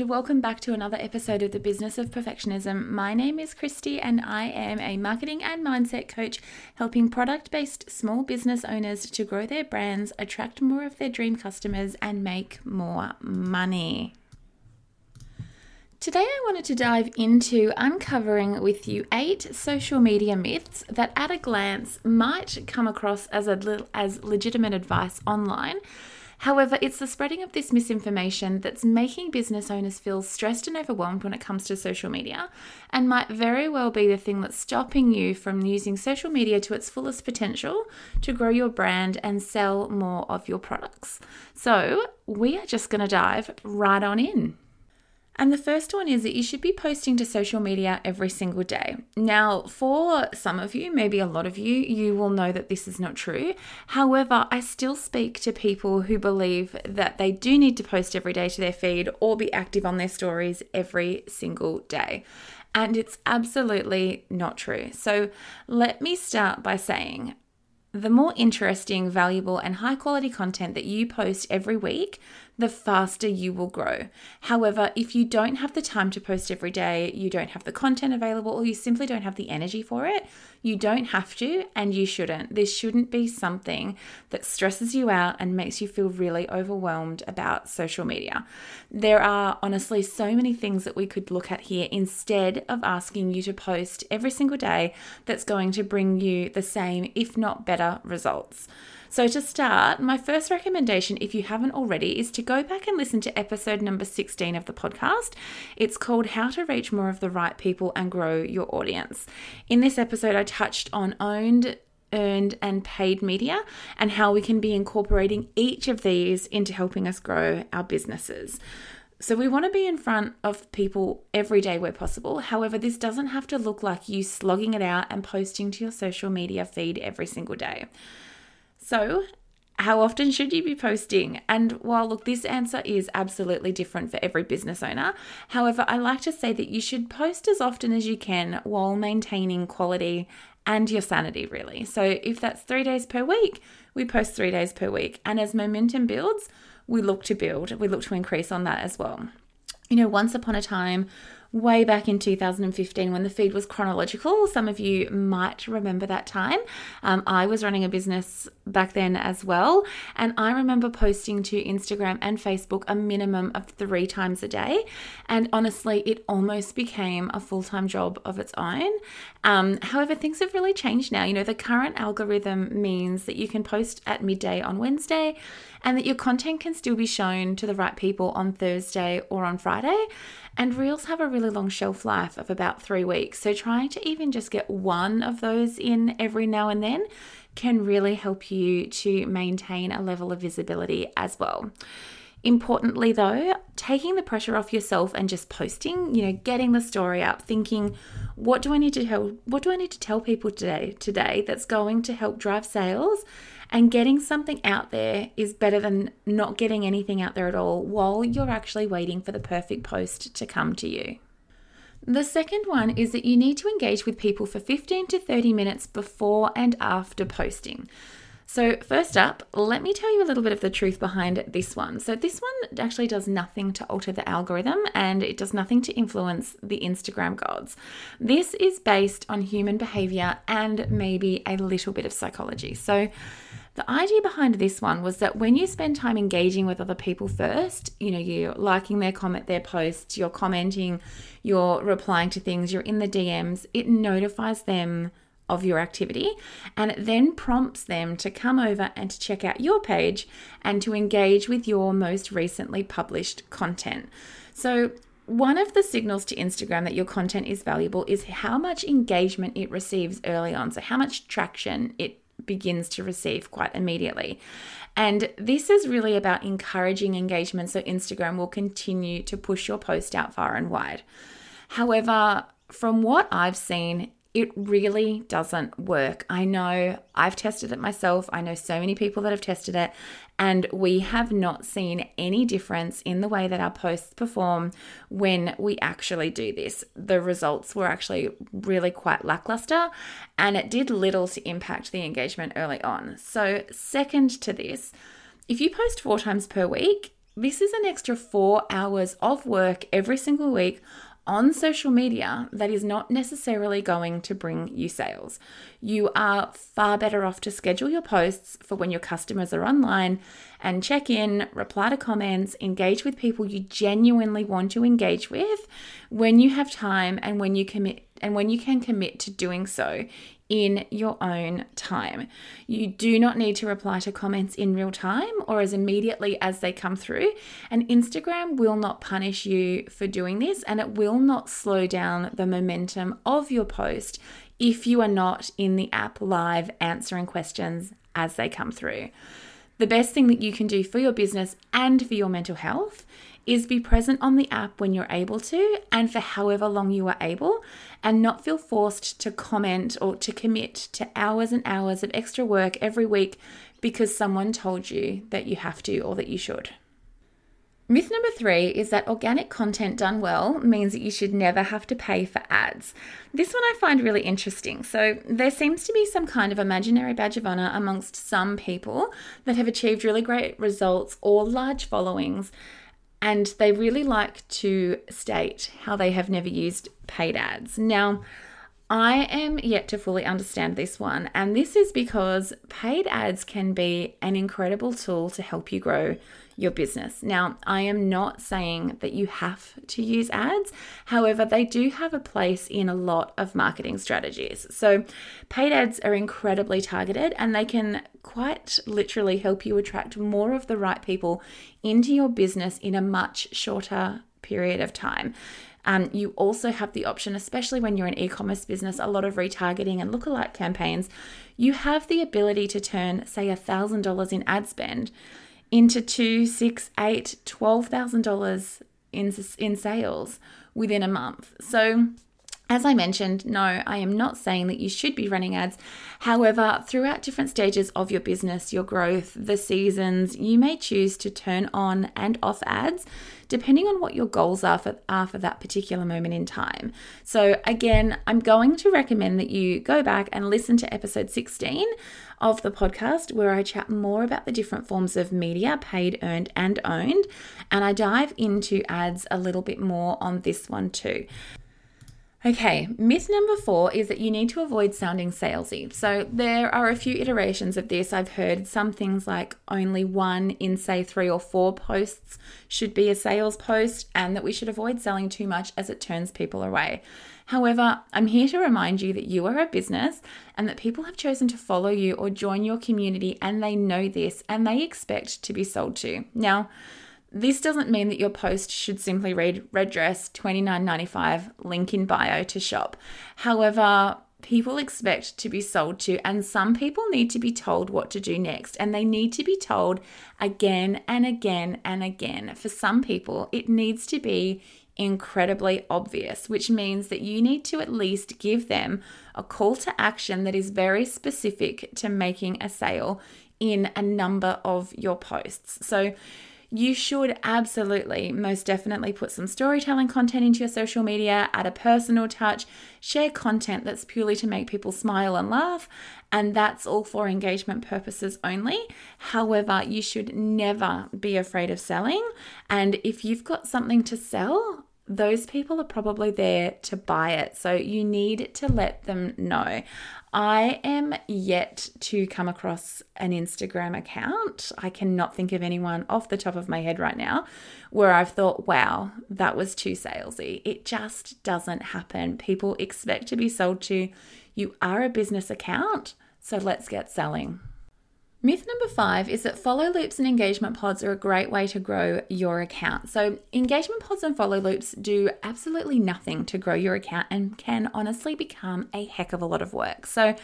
and welcome back to another episode of the Business of Perfectionism. My name is Kristy, and I am a marketing and mindset coach helping product based small business owners to grow their brands, attract more of their dream customers, and make more money. Today, I wanted to dive into uncovering with you eight social media myths that, at a glance, might come across as a as legitimate advice online However, it's the spreading of this misinformation that's making business owners feel stressed and overwhelmed when it comes to social media, and might very well be the thing that's stopping you from using social media to its fullest potential to grow your brand and sell more of your products. So, we are just going to dive right on in. And the first one is that you should be posting to social media every single day. Now, for some of you, maybe a lot of you, you will know that this is not true. However, I still speak to people who believe that they do need to post every day to their feed or be active on their stories every single day. And it's absolutely not true. So, let me start by saying the more interesting, valuable, and high quality content that you post every week, the faster you will grow. However, if you don't have the time to post every day, you don't have the content available, or you simply don't have the energy for it, you don't have to and you shouldn't. This shouldn't be something that stresses you out and makes you feel really overwhelmed about social media. There are honestly so many things that we could look at here instead of asking you to post every single day that's going to bring you the same, if not better, results. So, to start, my first recommendation, if you haven't already, is to go back and listen to episode number 16 of the podcast. It's called How to Reach More of the Right People and Grow Your Audience. In this episode, I touched on owned earned and paid media and how we can be incorporating each of these into helping us grow our businesses. So, we want to be in front of people every day where possible. However, this doesn't have to look like you slogging it out and posting to your social media feed every single day. So, how often should you be posting? And while, look, this answer is absolutely different for every business owner. However, I like to say that you should post as often as you can while maintaining quality and your sanity, really. So, if that's three days per week, we post three days per week. And as momentum builds, we look to build, we look to increase on that as well. You know, once upon a time, way back in 2015 when the feed was chronological. Some of you might remember that time. Um, I was running a business back then as well, and I remember posting to Instagram and Facebook a minimum of three times a day. And honestly, it almost became a full time job of its own. Um, however, things have really changed now. You know, the current algorithm means that you can post at midday on Wednesday and that your content can still be shown to the right people on Thursday or on Friday. And reels have a really long shelf life of about three weeks. So trying to even just get one of those in every now and then can really help you to maintain a level of visibility as well. Importantly, though, taking the pressure off yourself and just posting, you know, getting the story up, thinking, what do I need to tell what do I need to tell people today today that's going to help drive sales and getting something out there is better than not getting anything out there at all while you're actually waiting for the perfect post to come to you. The second one is that you need to engage with people for 15 to 30 minutes before and after posting. So, first up, let me tell you a little bit of the truth behind this one. So, this one actually does nothing to alter the algorithm and it does nothing to influence the Instagram gods. This is based on human behavior and maybe a little bit of psychology. So, the idea behind this one was that when you spend time engaging with other people first, you know, you're liking their comment, their posts, you're commenting, you're replying to things, you're in the DMs, it notifies them of your activity and it then prompts them to come over and to check out your page and to engage with your most recently published content. So, one of the signals to Instagram that your content is valuable is how much engagement it receives early on. So, how much traction it begins to receive quite immediately. And this is really about encouraging engagement so Instagram will continue to push your post out far and wide. However, from what I've seen, it really doesn't work. I know I've tested it myself. I know so many people that have tested it, and we have not seen any difference in the way that our posts perform when we actually do this. The results were actually really quite lackluster, and it did little to impact the engagement early on. So, second to this, if you post four times per week, this is an extra four hours of work every single week on social media that is not necessarily going to bring you sales. You are far better off to schedule your posts for when your customers are online and check in, reply to comments, engage with people you genuinely want to engage with when you have time and when you commit and when you can commit to doing so in your own time. You do not need to reply to comments in real time or as immediately as they come through. And Instagram will not punish you for doing this and it will not slow down the momentum of your post if you are not in the app live answering questions as they come through. The best thing that you can do for your business and for your mental health is be present on the app when you're able to and for however long you are able, and not feel forced to comment or to commit to hours and hours of extra work every week because someone told you that you have to or that you should. Myth number three is that organic content done well means that you should never have to pay for ads. This one I find really interesting. So, there seems to be some kind of imaginary badge of honor amongst some people that have achieved really great results or large followings and they really like to state how they have never used paid ads. Now, I am yet to fully understand this one, and this is because paid ads can be an incredible tool to help you grow your business. Now, I am not saying that you have to use ads. However, they do have a place in a lot of marketing strategies. So, paid ads are incredibly targeted and they can quite literally help you attract more of the right people into your business in a much shorter period of time. Um, you also have the option, especially when you're an e commerce business, a lot of retargeting and lookalike campaigns. You have the ability to turn, say, $1,000 in ad spend into two, six, eight, twelve thousand dollars in in sales within a month. So as I mentioned, no, I am not saying that you should be running ads. However, throughout different stages of your business, your growth, the seasons, you may choose to turn on and off ads depending on what your goals are for, are for that particular moment in time. So, again, I'm going to recommend that you go back and listen to episode 16 of the podcast where I chat more about the different forms of media paid, earned, and owned. And I dive into ads a little bit more on this one too. Okay, myth number four is that you need to avoid sounding salesy. So, there are a few iterations of this. I've heard some things like only one in, say, three or four posts should be a sales post, and that we should avoid selling too much as it turns people away. However, I'm here to remind you that you are a business and that people have chosen to follow you or join your community, and they know this and they expect to be sold to. Now, this doesn't mean that your post should simply read red dress $29.95 link in bio to shop. However, people expect to be sold to, and some people need to be told what to do next, and they need to be told again and again and again. For some people, it needs to be incredibly obvious, which means that you need to at least give them a call to action that is very specific to making a sale in a number of your posts. So, you should absolutely, most definitely put some storytelling content into your social media, add a personal touch, share content that's purely to make people smile and laugh, and that's all for engagement purposes only. However, you should never be afraid of selling, and if you've got something to sell, those people are probably there to buy it. So you need to let them know. I am yet to come across an Instagram account. I cannot think of anyone off the top of my head right now where I've thought, wow, that was too salesy. It just doesn't happen. People expect to be sold to. You are a business account, so let's get selling. Myth number five is that follow loops and engagement pods are a great way to grow your account. So, engagement pods and follow loops do absolutely nothing to grow your account and can honestly become a heck of a lot of work. So,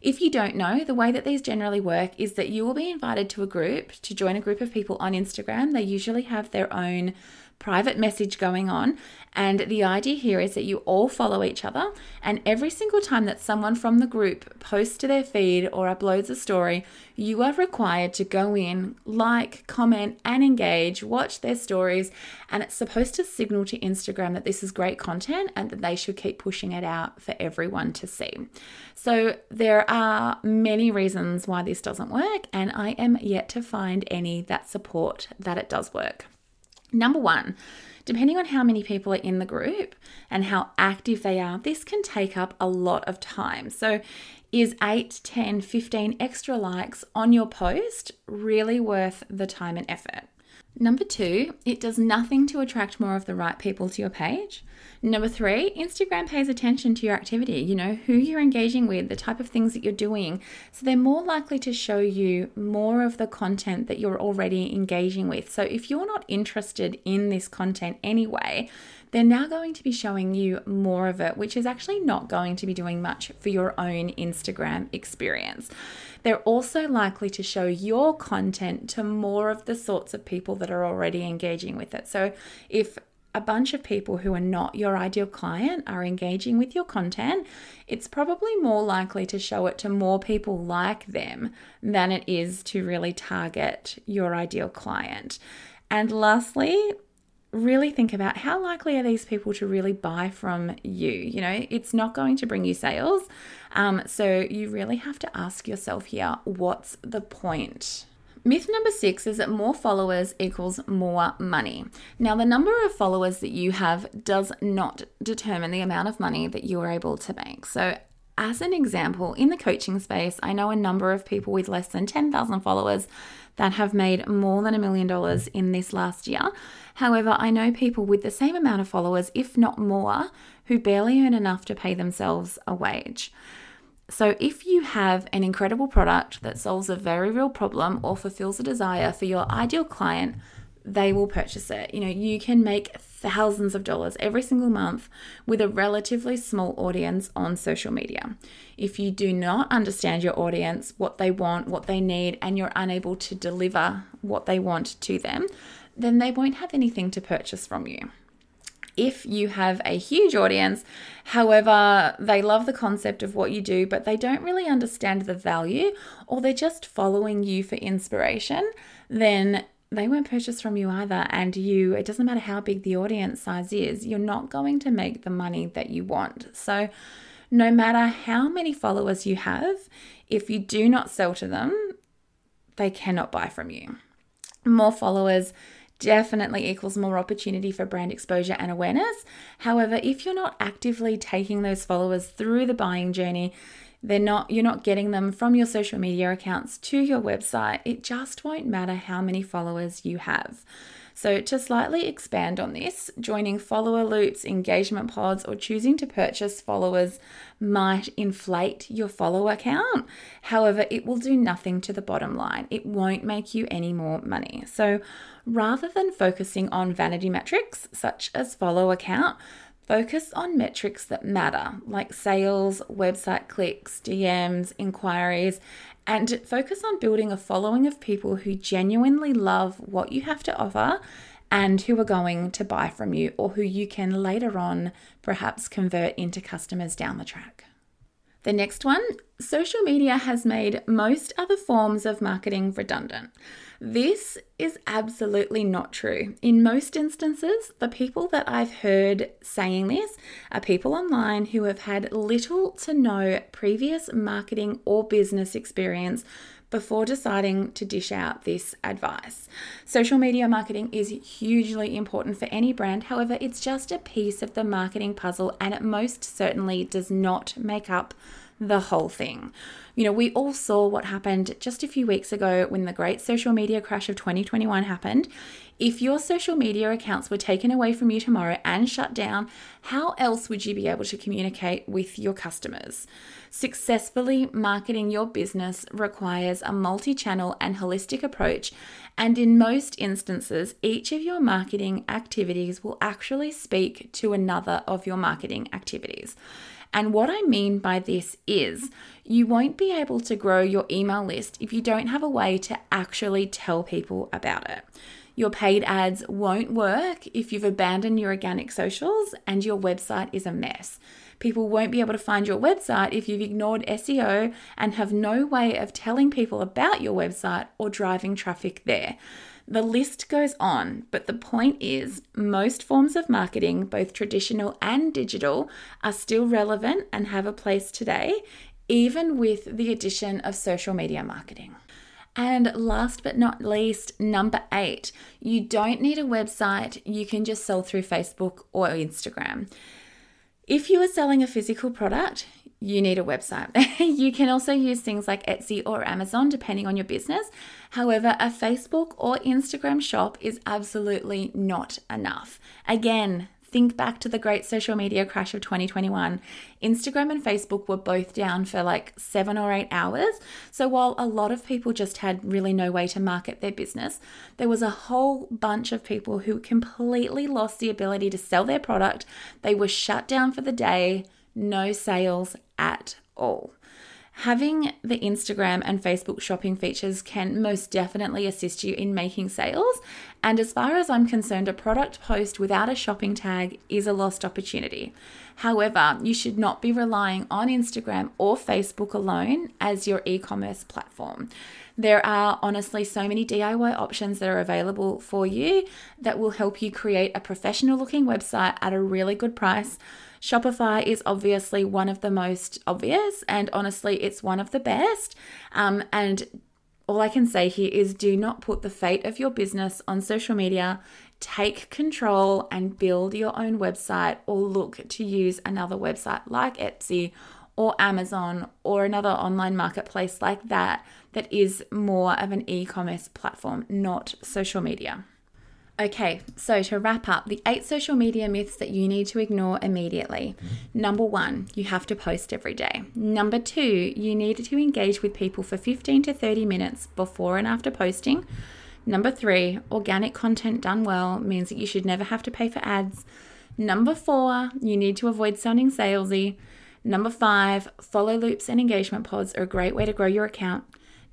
if you don't know, the way that these generally work is that you will be invited to a group to join a group of people on Instagram. They usually have their own private message going on. And the idea here is that you all follow each other. And every single time that someone from the group posts to their feed or uploads a story, you are required to go in, like, comment, and engage, watch their stories. And it's supposed to signal to Instagram that this is great content and that they should keep pushing it out for everyone to see. So there are many reasons why this doesn't work, and I am yet to find any that support that it does work. Number one, depending on how many people are in the group and how active they are, this can take up a lot of time. So, is 8, 10, 15 extra likes on your post really worth the time and effort? Number two, it does nothing to attract more of the right people to your page. Number three, Instagram pays attention to your activity, you know, who you're engaging with, the type of things that you're doing. So they're more likely to show you more of the content that you're already engaging with. So if you're not interested in this content anyway, they're now going to be showing you more of it, which is actually not going to be doing much for your own Instagram experience. They're also likely to show your content to more of the sorts of people that are already engaging with it. So if a bunch of people who are not your ideal client are engaging with your content, it's probably more likely to show it to more people like them than it is to really target your ideal client. And lastly, really think about how likely are these people to really buy from you. You know, it's not going to bring you sales. Um, so you really have to ask yourself here what's the point? Myth number six is that more followers equals more money. Now, the number of followers that you have does not determine the amount of money that you are able to make. So, as an example, in the coaching space, I know a number of people with less than 10,000 followers that have made more than a million dollars in this last year. However, I know people with the same amount of followers, if not more, who barely earn enough to pay themselves a wage. So, if you have an incredible product that solves a very real problem or fulfills a desire for your ideal client, they will purchase it. You know, you can make thousands of dollars every single month with a relatively small audience on social media. If you do not understand your audience, what they want, what they need, and you're unable to deliver what they want to them, then they won't have anything to purchase from you if you have a huge audience. However, they love the concept of what you do, but they don't really understand the value or they're just following you for inspiration, then they won't purchase from you either. And you, it doesn't matter how big the audience size is, you're not going to make the money that you want. So, no matter how many followers you have, if you do not sell to them, they cannot buy from you. More followers definitely equals more opportunity for brand exposure and awareness. However, if you're not actively taking those followers through the buying journey, they're not you're not getting them from your social media accounts to your website. It just won't matter how many followers you have. So, to slightly expand on this, joining follower loops, engagement pods, or choosing to purchase followers might inflate your follower count. However, it will do nothing to the bottom line. It won't make you any more money. So, rather than focusing on vanity metrics such as follower count, Focus on metrics that matter, like sales, website clicks, DMs, inquiries, and focus on building a following of people who genuinely love what you have to offer and who are going to buy from you or who you can later on perhaps convert into customers down the track. The next one social media has made most other forms of marketing redundant. This is absolutely not true. In most instances, the people that I've heard saying this are people online who have had little to no previous marketing or business experience before deciding to dish out this advice. Social media marketing is hugely important for any brand, however, it's just a piece of the marketing puzzle and it most certainly does not make up the whole thing. You know, we all saw what happened just a few weeks ago when the great social media crash of 2021 happened. If your social media accounts were taken away from you tomorrow and shut down, how else would you be able to communicate with your customers? Successfully marketing your business requires a multi channel and holistic approach, and in most instances, each of your marketing activities will actually speak to another of your marketing activities. And what I mean by this is you won't be able to grow your email list if you don't have a way to actually tell people about it. Your paid ads won't work if you've abandoned your organic socials and your website is a mess. People won't be able to find your website if you've ignored SEO and have no way of telling people about your website or driving traffic there. The list goes on, but the point is, most forms of marketing, both traditional and digital, are still relevant and have a place today, even with the addition of social media marketing. And last but not least, number eight, you don't need a website, you can just sell through Facebook or Instagram. If you are selling a physical product, you need a website. you can also use things like Etsy or Amazon depending on your business. However, a Facebook or Instagram shop is absolutely not enough. Again, think back to the great social media crash of 2021. Instagram and Facebook were both down for like seven or eight hours. So while a lot of people just had really no way to market their business, there was a whole bunch of people who completely lost the ability to sell their product. They were shut down for the day no sales at all. Having the Instagram and Facebook shopping features can most definitely assist you in making sales. And as far as I'm concerned, a product post without a shopping tag is a lost opportunity. However, you should not be relying on Instagram or Facebook alone as your e commerce platform. There are honestly so many DIY options that are available for you that will help you create a professional looking website at a really good price Shopify is obviously one of the most obvious, and honestly, it's one of the best. Um, and all I can say here is do not put the fate of your business on social media. Take control and build your own website, or look to use another website like Etsy or Amazon or another online marketplace like that that is more of an e commerce platform, not social media. Okay, so to wrap up, the eight social media myths that you need to ignore immediately. Number one, you have to post every day. Number two, you need to engage with people for 15 to 30 minutes before and after posting. Number three, organic content done well means that you should never have to pay for ads. Number four, you need to avoid sounding salesy. Number five, follow loops and engagement pods are a great way to grow your account.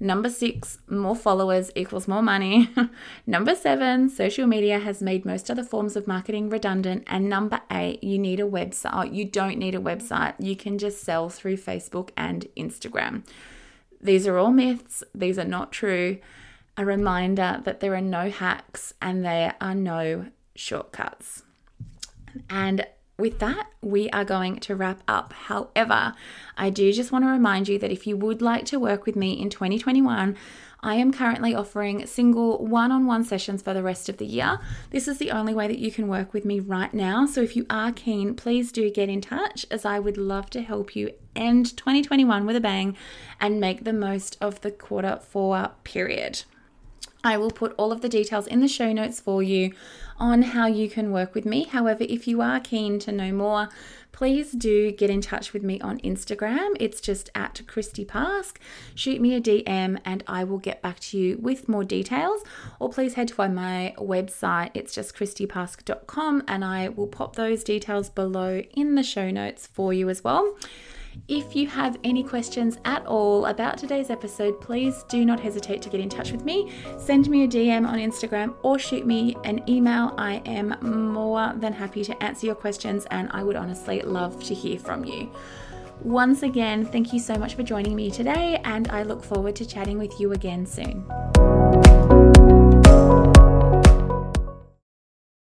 Number six, more followers equals more money. number seven, social media has made most other forms of marketing redundant. And number eight, you need a website. You don't need a website. You can just sell through Facebook and Instagram. These are all myths, these are not true. A reminder that there are no hacks and there are no shortcuts. And with that, we are going to wrap up. However, I do just want to remind you that if you would like to work with me in 2021, I am currently offering single one on one sessions for the rest of the year. This is the only way that you can work with me right now. So if you are keen, please do get in touch as I would love to help you end 2021 with a bang and make the most of the quarter four period. I will put all of the details in the show notes for you on how you can work with me. However, if you are keen to know more, please do get in touch with me on Instagram. It's just at Kristy Pask. Shoot me a DM and I will get back to you with more details. Or please head to my website. It's just kristypask.com and I will pop those details below in the show notes for you as well. If you have any questions at all about today's episode, please do not hesitate to get in touch with me. Send me a DM on Instagram or shoot me an email. I am more than happy to answer your questions and I would honestly love to hear from you. Once again, thank you so much for joining me today, and I look forward to chatting with you again soon.